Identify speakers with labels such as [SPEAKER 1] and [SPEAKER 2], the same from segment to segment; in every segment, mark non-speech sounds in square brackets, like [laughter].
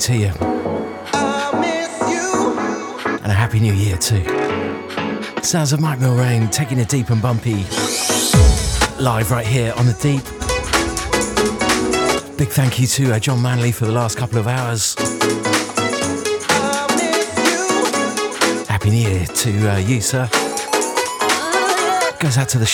[SPEAKER 1] to you. And a happy new year too. Sounds of Mike Millrain taking it deep and bumpy live right here on the deep. Big thank you to uh, John Manley for the last couple of hours. Happy New Year to uh, you, sir. Goes out to the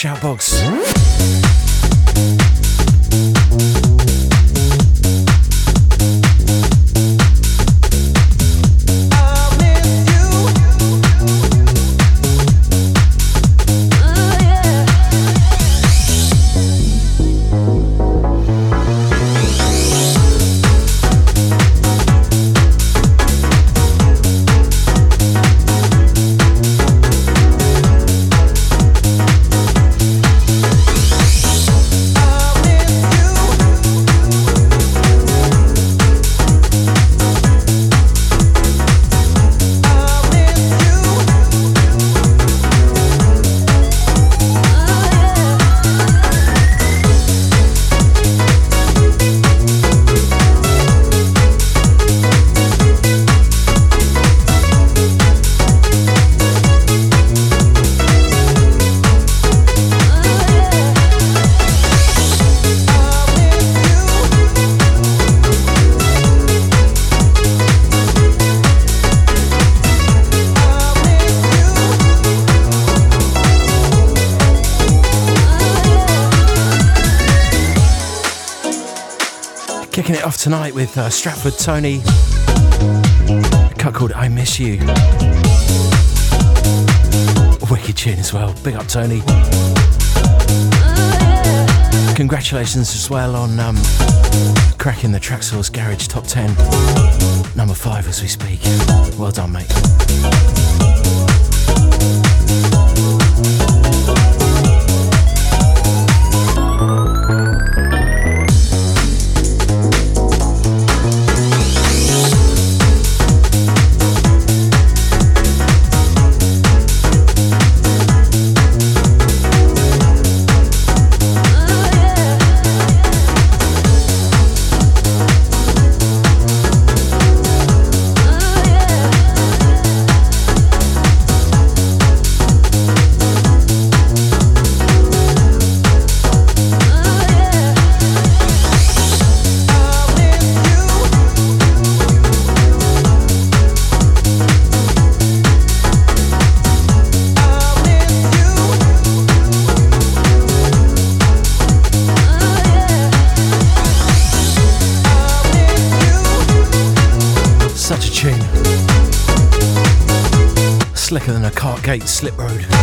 [SPEAKER 1] shoutbox. tonight with uh, Stratford Tony. A cut called I Miss You. A wicked tune as well. Big up, Tony. Congratulations as well on um, cracking the Traxsource Garage Top 10. Number 5 as we speak. Well done, mate. Gate Slip Road.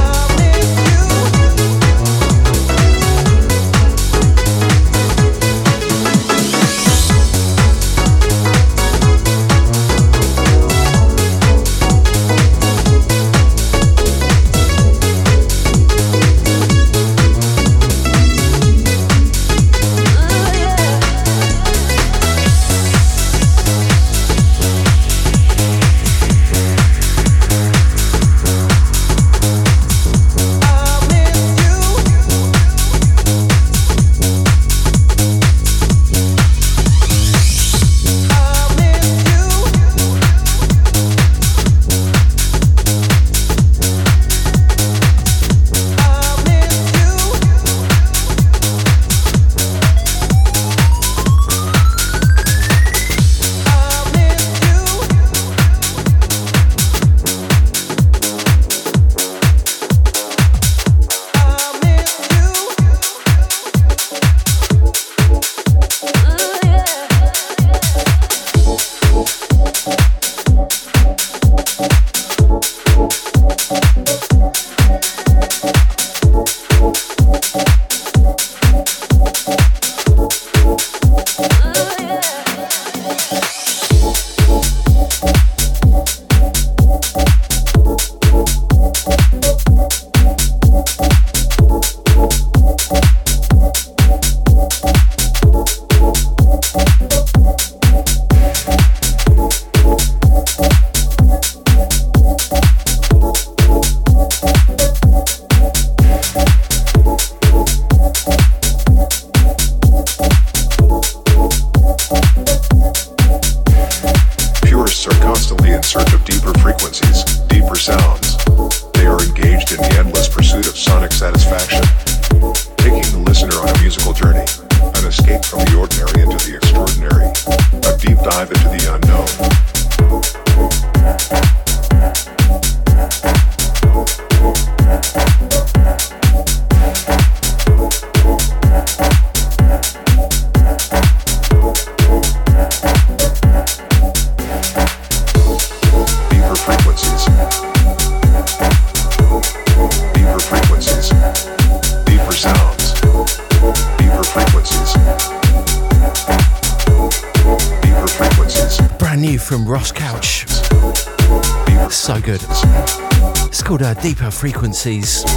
[SPEAKER 2] Frequencies.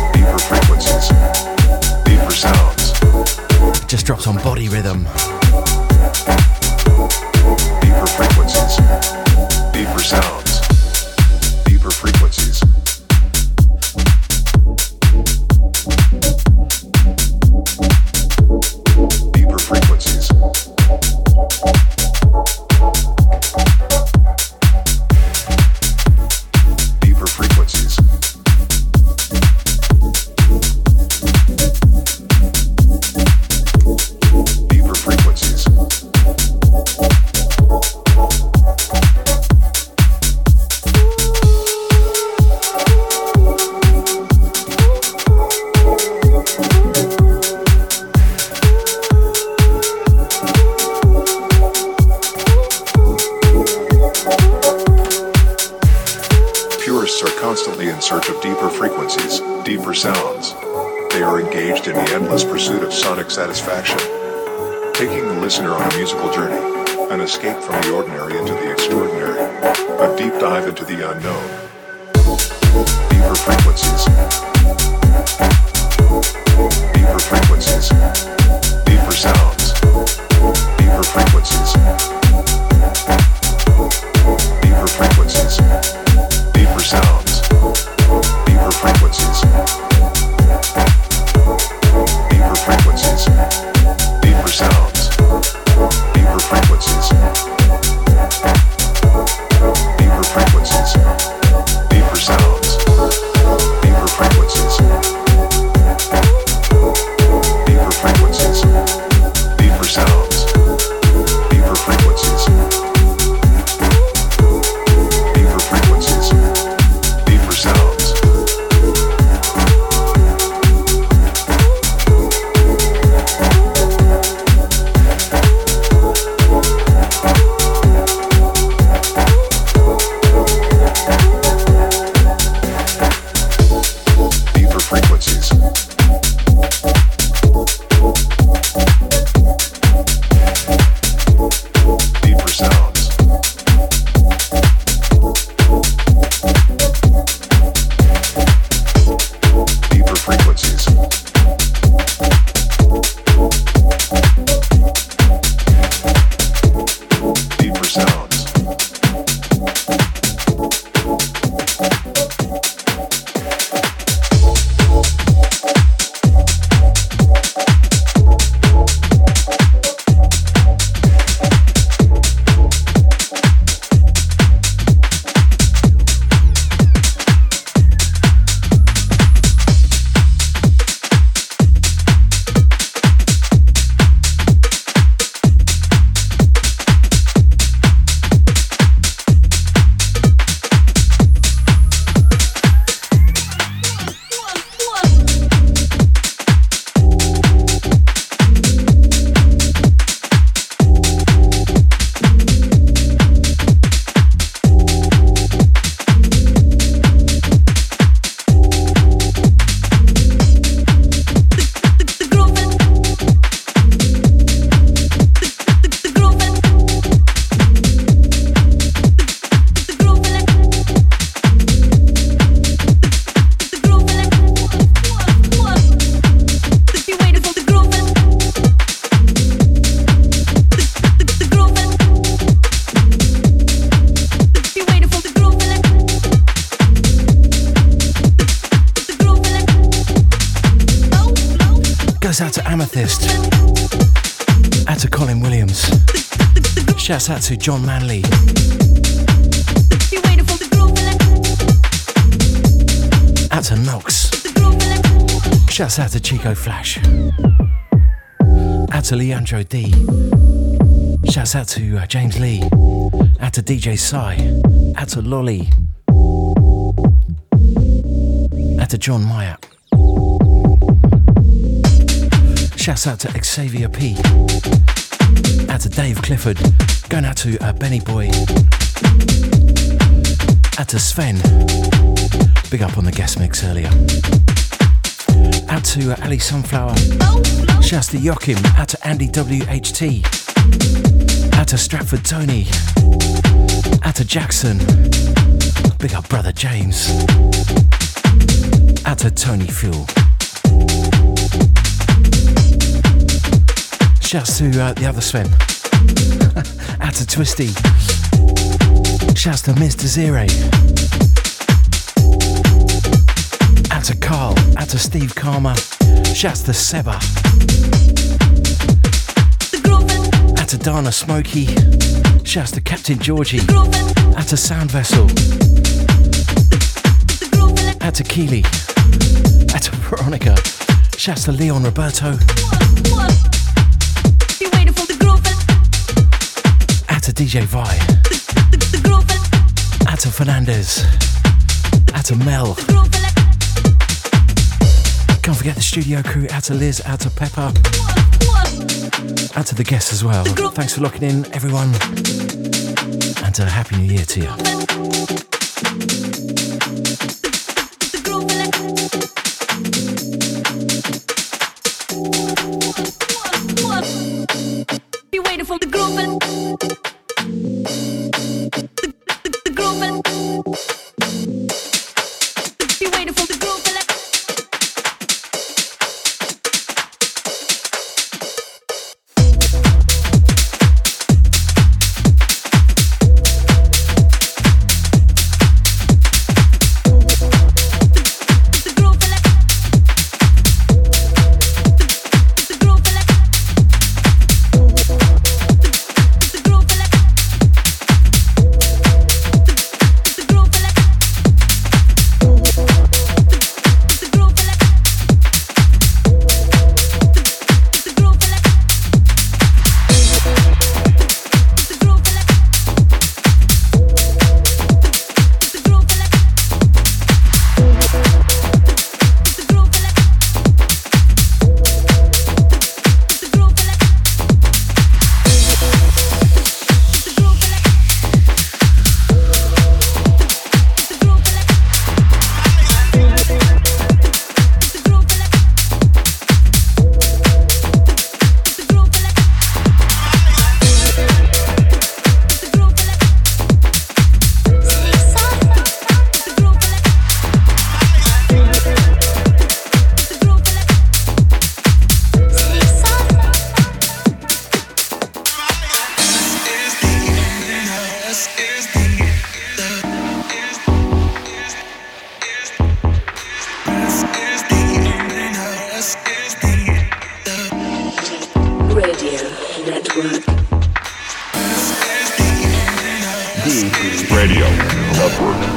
[SPEAKER 2] Goes out to Amethyst. Out to Colin Williams. Shouts out to John Manley. Out to Knox.
[SPEAKER 1] Shouts out to Chico Flash. Out to Leandro D. Shouts out to uh, James Lee. Out to DJ Sai. Out to Lolly. Out to John Meyer. Shouts out to Xavier P. Out to Dave Clifford. Going out to uh, Benny Boy. Out to Sven. Big up on the guest mix earlier. Out to uh, Ali Sunflower. Shouts to Joachim. Out to Andy WHT. Out to Stratford Tony. Out to Jackson. Big up brother James. Out to Tony Fuel. Shouts to uh, the other Sven. [laughs] Out to Twisty. Shouts to Mr. Zero. Out to Carl. Out to Steve Karma. Shouts to Seba. Out to Dana Smokey. Shouts to Captain Georgie. Out to Sound Vessel. Out to Keely. Out to Veronica. Shouts to Leon Roberto. DJ Vi. To Fernandez. To Mel. Can't forget the studio crew. To Liz. To Pepper. To the guests as well. Thanks for locking in, everyone. And a happy new year to you.
[SPEAKER 3] Ashford.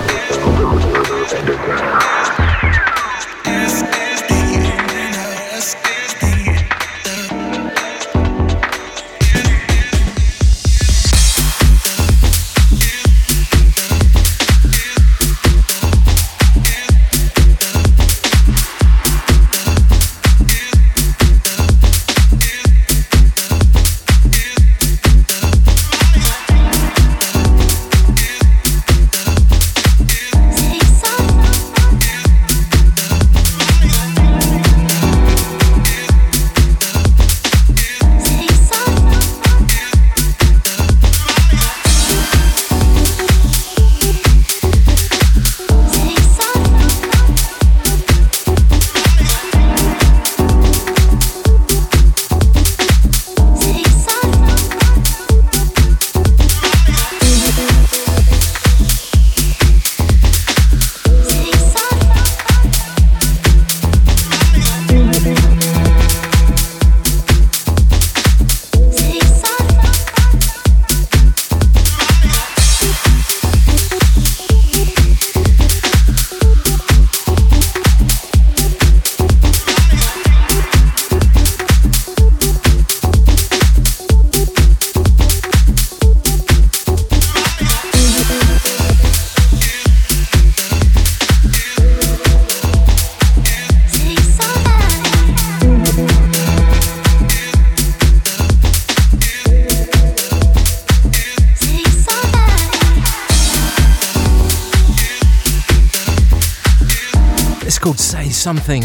[SPEAKER 1] Called Say Something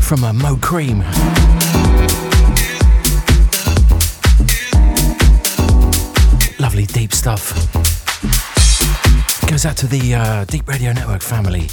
[SPEAKER 1] from a Mo Cream. Lovely deep stuff. Goes out to the uh, Deep Radio Network family.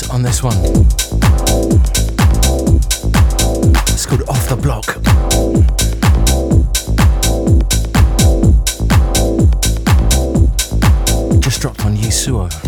[SPEAKER 1] Of on this one. It's called Off the Block. Just dropped on Yisuo.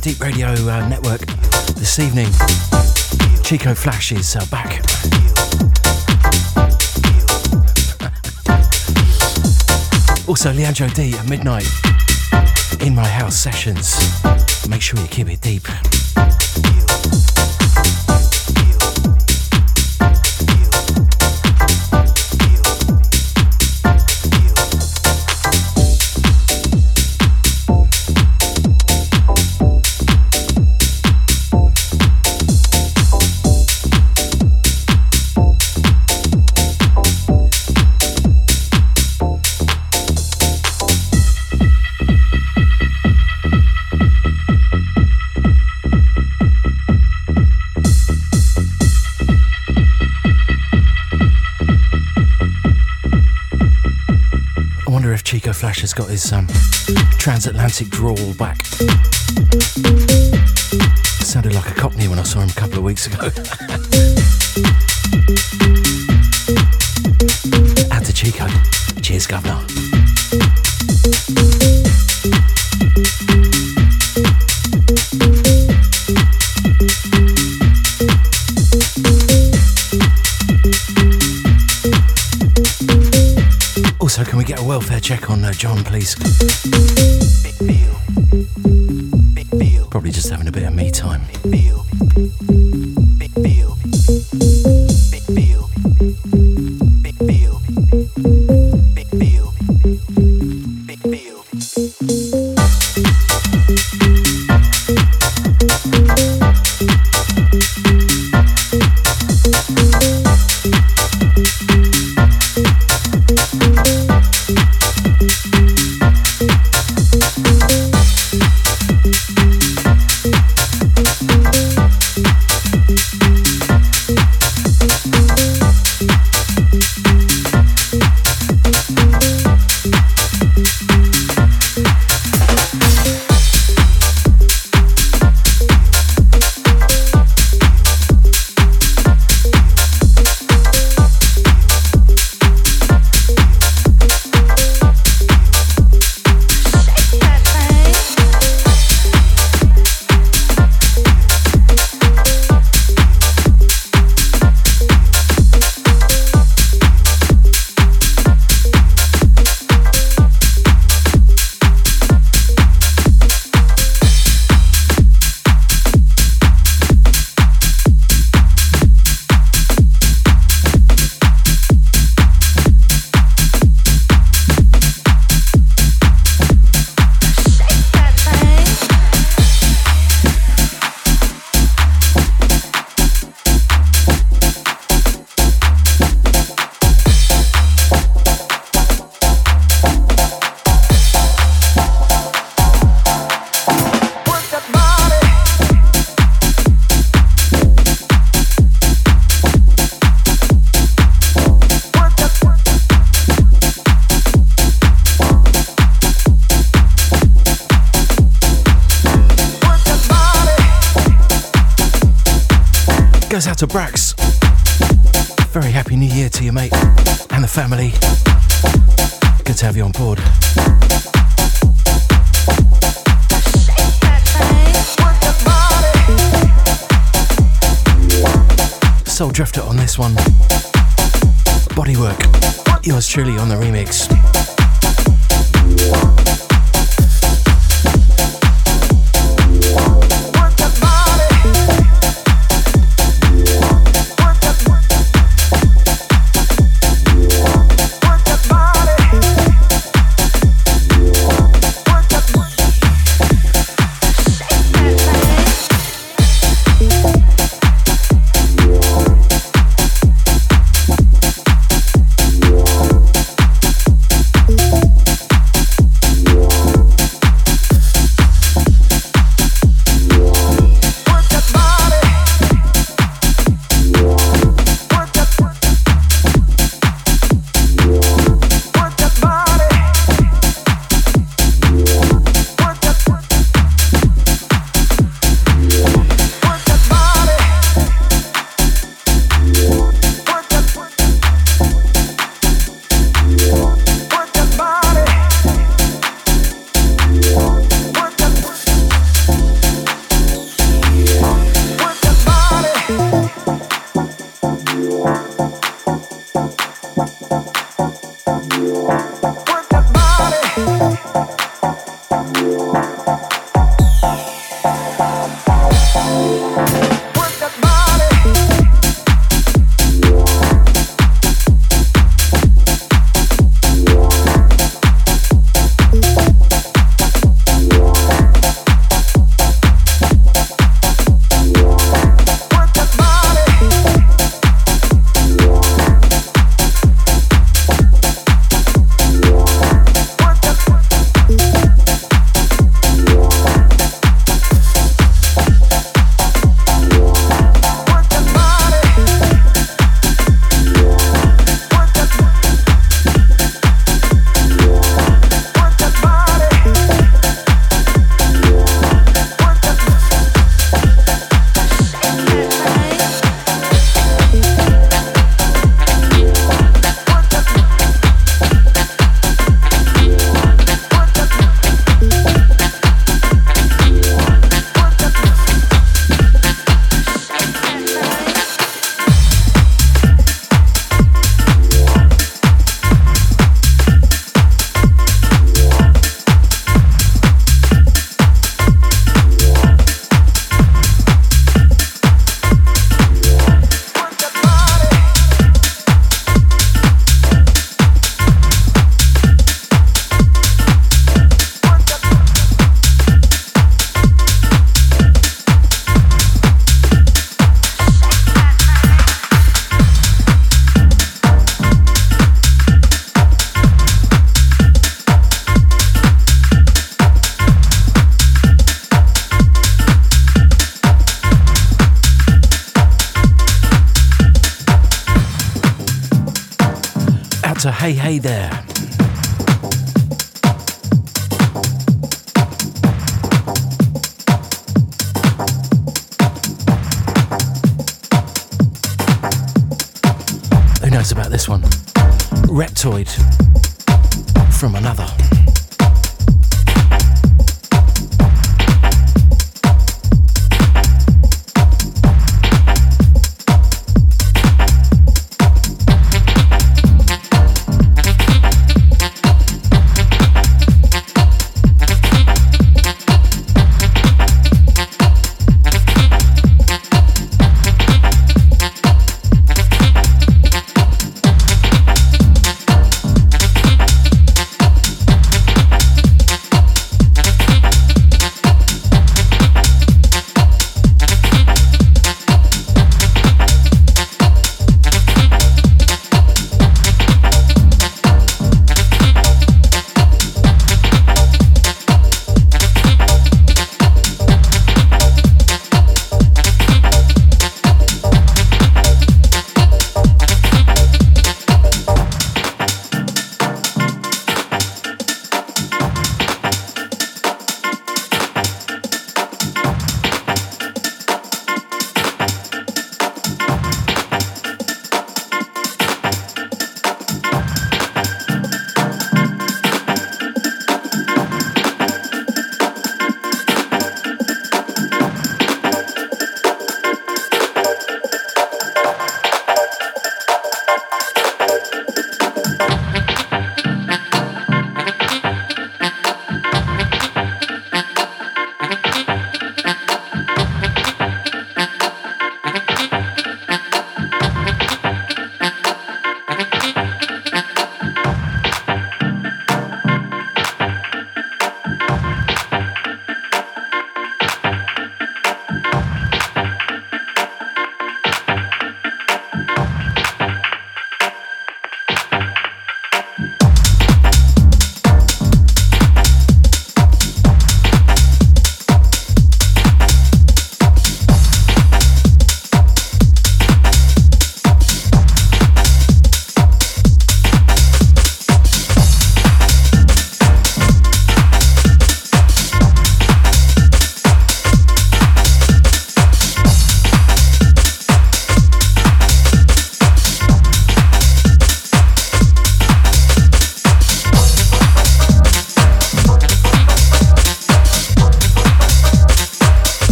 [SPEAKER 1] The Deep Radio uh, Network this evening. Chico Flash is uh, back. [laughs] also, Leandro D at midnight in my house sessions. Make sure you keep it deep. If has got his um, transatlantic drawl back. Sounded like a cockney when I saw him a couple of weeks ago. [laughs] check on uh, John, please?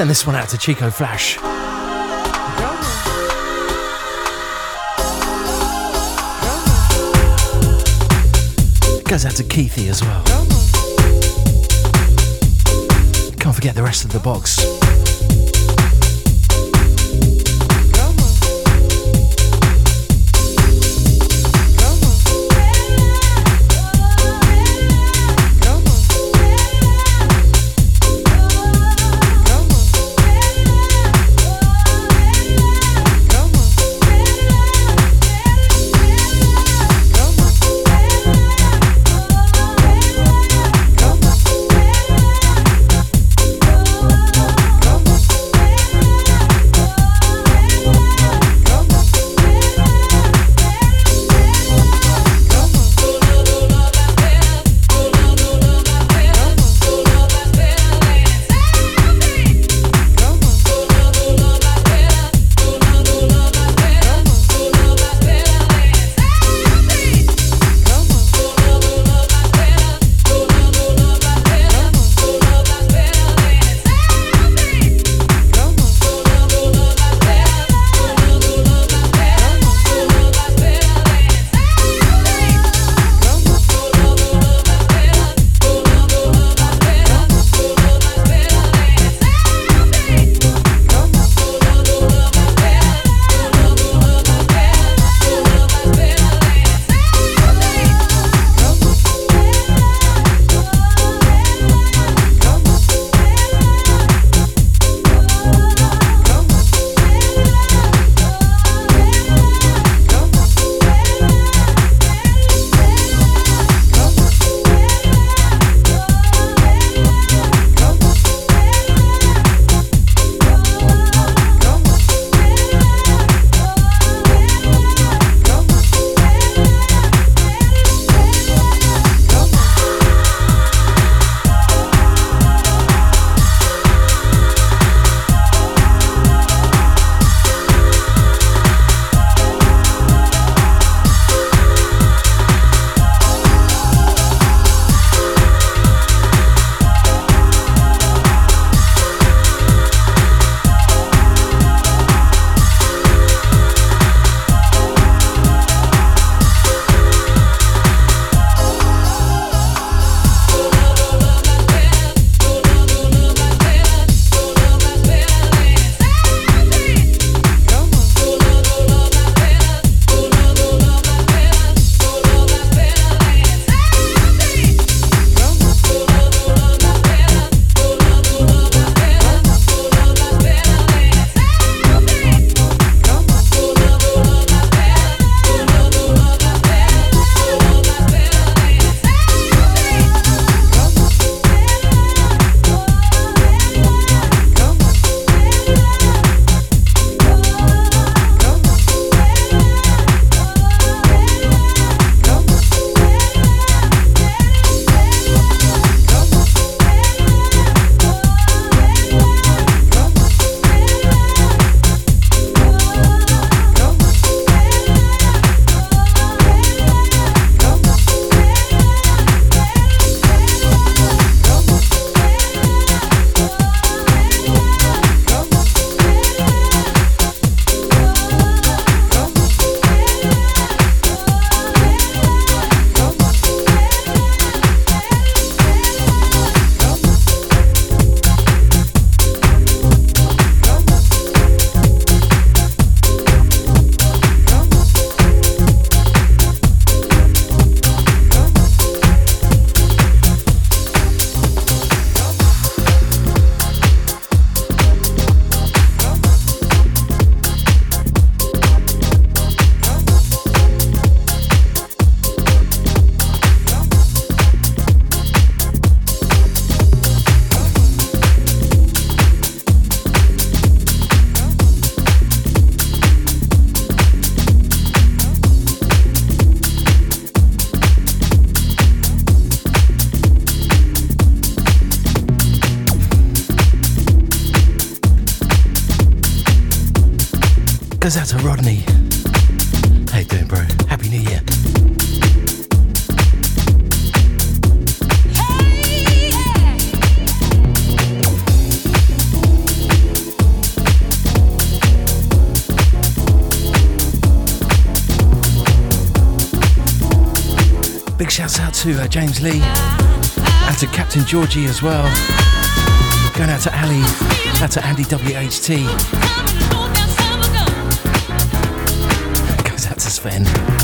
[SPEAKER 1] Send this one out to Chico Flash. Goes out to Keithy as well. Can't forget the rest of the box. And Georgie as well. Going out to Ali, out to Andy WHT. Goes out to Sven.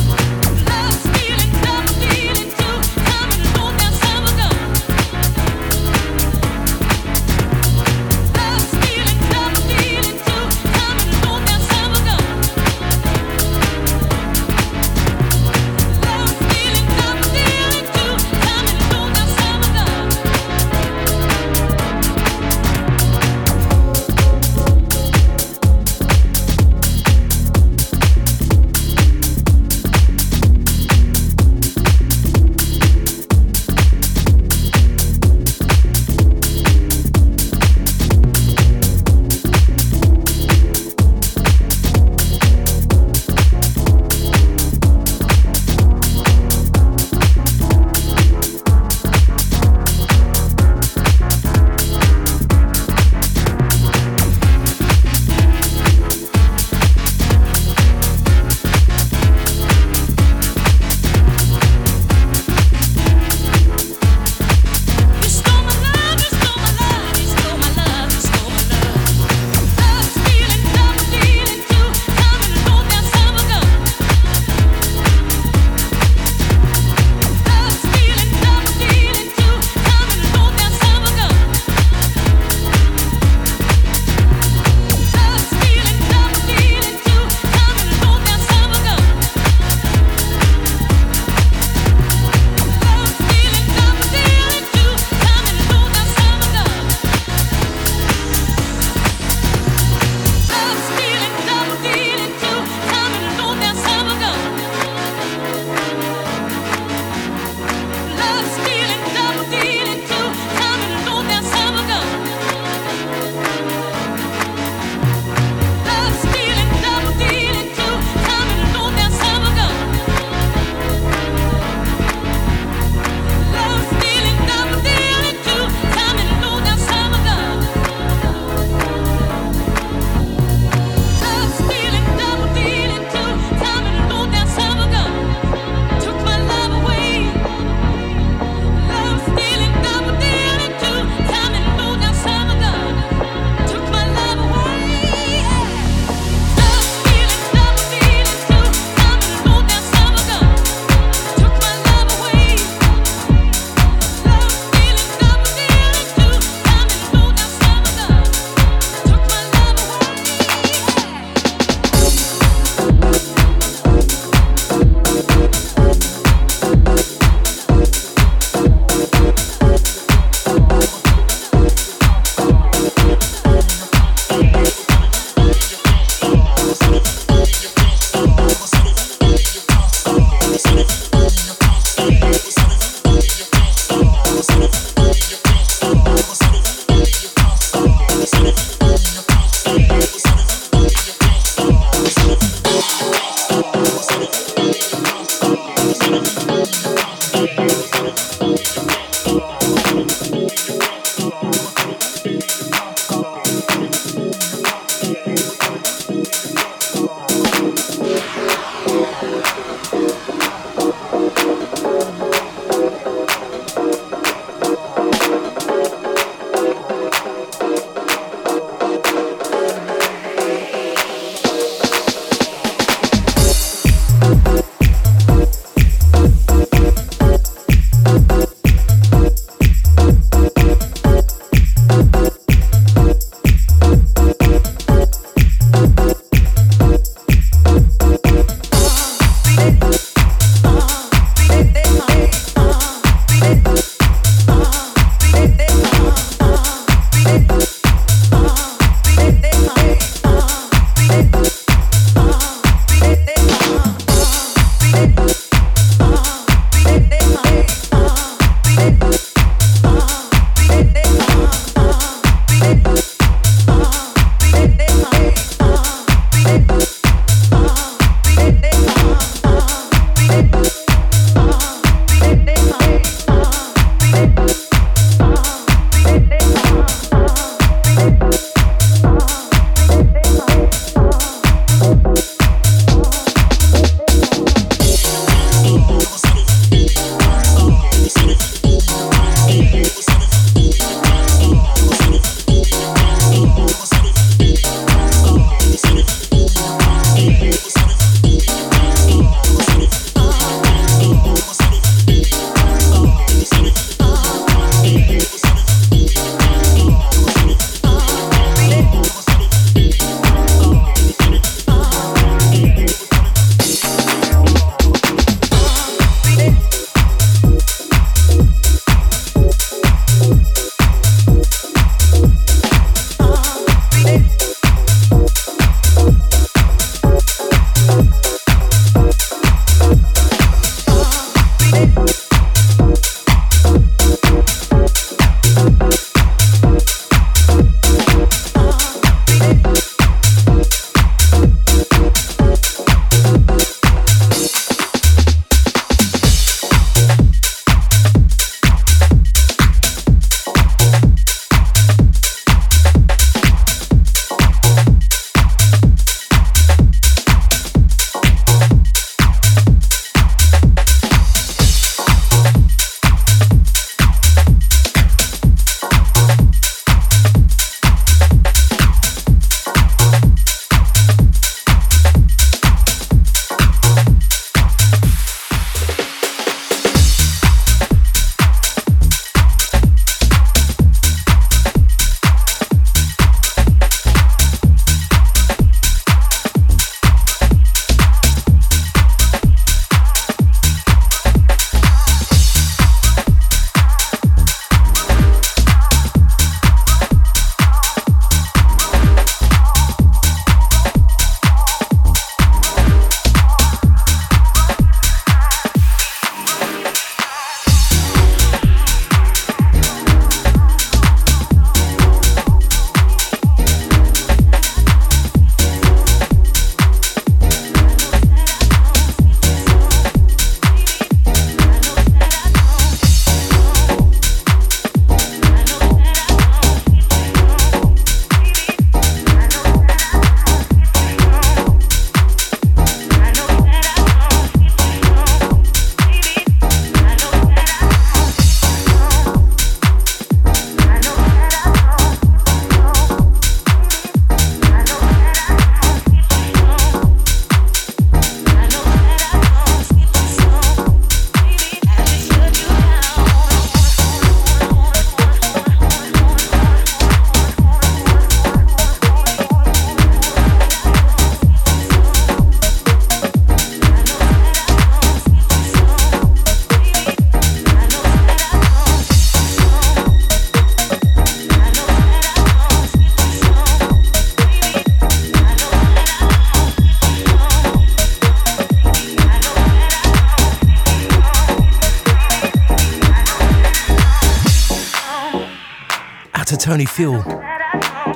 [SPEAKER 4] Tony Fuel.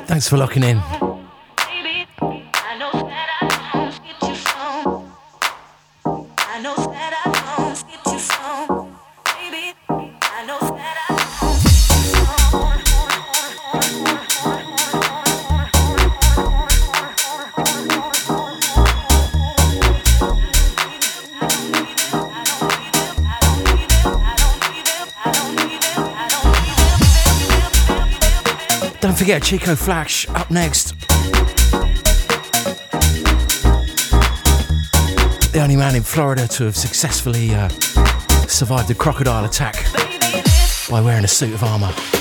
[SPEAKER 4] Thanks for locking in. get Chico Flash up next. The only man in Florida to have successfully uh, survived a crocodile attack by wearing a suit of armour.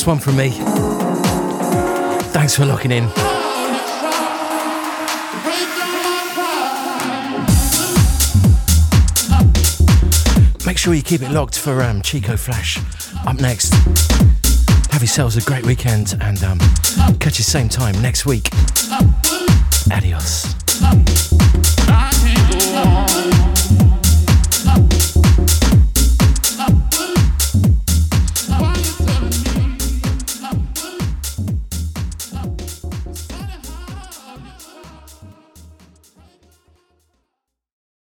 [SPEAKER 1] Last one from me. Thanks for locking in. Make sure you keep it locked for um, Chico Flash up next. Have yourselves a great weekend and um, catch you same time next week. Adios.